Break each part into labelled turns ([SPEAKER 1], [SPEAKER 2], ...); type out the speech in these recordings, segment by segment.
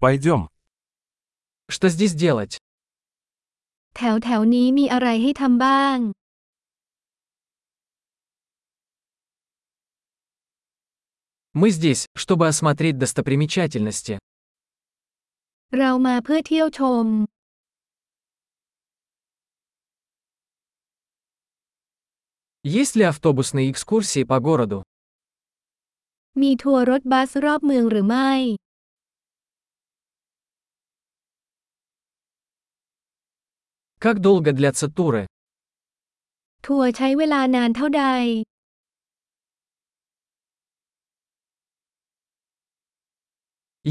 [SPEAKER 1] Пойдем.
[SPEAKER 2] Что здесь делать?
[SPEAKER 3] แถวแถวนี้มีอะไรให้ทำบ้าง
[SPEAKER 2] Мы здесь, чтобы осмотреть достопримечательности.
[SPEAKER 3] เรามาเพื่อเที่ยวชม
[SPEAKER 2] Есть ли автобусные экскурсии по городу?
[SPEAKER 3] มีทัวร์รถบัสรอบเมืองหรือไม่
[SPEAKER 2] Как долго длятся туры?
[SPEAKER 3] ทัวร์ใช้เวลานานเท่าใด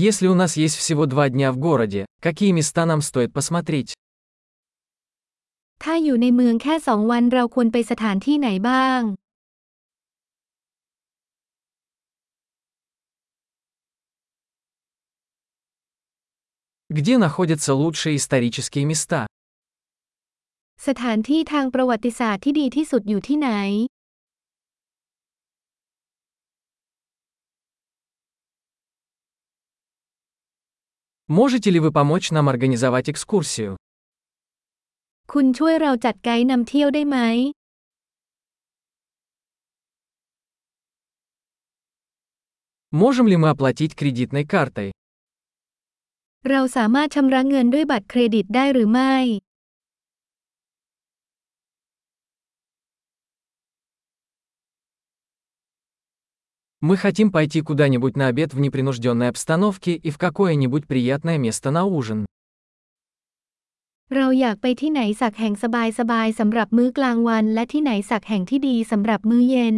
[SPEAKER 2] Если у нас есть всего два дня в городе, какие места нам стоит посмотреть?
[SPEAKER 3] ถ้าอยู่ในเมืองแค่สองวันเราควรไปสถานที่ไหนบ้าง
[SPEAKER 2] Где находятся лучшие исторические места?
[SPEAKER 3] สถานที่ทางประวัติศาสตร์ที่ดีที่สุดอยู่ที่ไหน
[SPEAKER 2] Можете ли вы помочь нам организовать экскурсию?
[SPEAKER 3] คุณช่วยเราจัดไกด์นำเที่ยวได้ไหม
[SPEAKER 2] Можем ли мы оплатить кредитной картой?
[SPEAKER 3] เราสามารถชำระเงินด้วยบัตรเครดิตได้หรือไม่
[SPEAKER 2] Мы хотим пойти куда-нибудь на обед в непринужденной обстановке и в какое-нибудь приятное место на ужин.
[SPEAKER 3] เราอยากไปที่ไหนสักแห่งสบายๆสำหรับมื้อกลางวัน และที่ไหนสักแห่งที่ดีสำหรับมื้อเย็น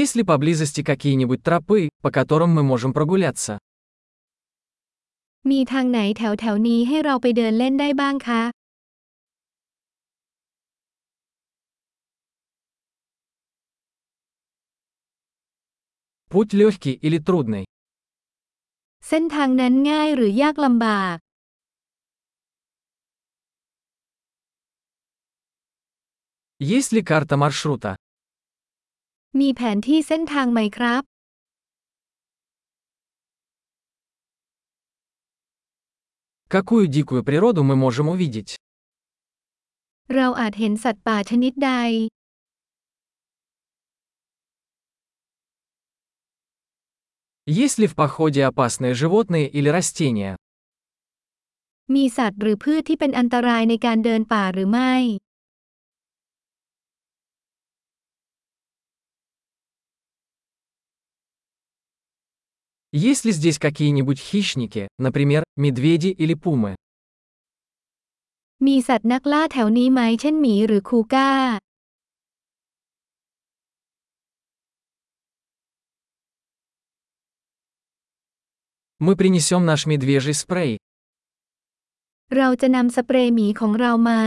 [SPEAKER 2] Есть ли поблизости какие-нибудь тропы, по которым мы можем прогуляться?
[SPEAKER 3] มีทางไหนแถวแถวๆนี้ให้เราไปเดินเล่นได้บ้างคะ
[SPEAKER 2] Путь легкий или трудный?
[SPEAKER 3] เส้นทางนั้นง่ายหรือยากลำบาก
[SPEAKER 2] Есть ли карта маршрута?
[SPEAKER 3] มีแผนที่เส้นทางไหมครับ
[SPEAKER 2] Какую дикую природу мы можем увидеть?
[SPEAKER 3] เราอาจเห็นสัตว์ป่าชนิดใด
[SPEAKER 2] Есть ли в походе опасные животные или растения?
[SPEAKER 3] มีสัตว์หรือพืชที่เป็นอันตรายในการเดินป่าหรือไม่
[SPEAKER 2] Есть ли здесь какие-нибудь хищники, например, медведи или пумы?
[SPEAKER 3] มีสัตว์นักล่าแถวนี้ไหมเช่นหมีหรือคูก้า
[SPEAKER 2] Мы принесем наш медвежий спрей.
[SPEAKER 3] เราจะนำสเปรย์หมีของเรามา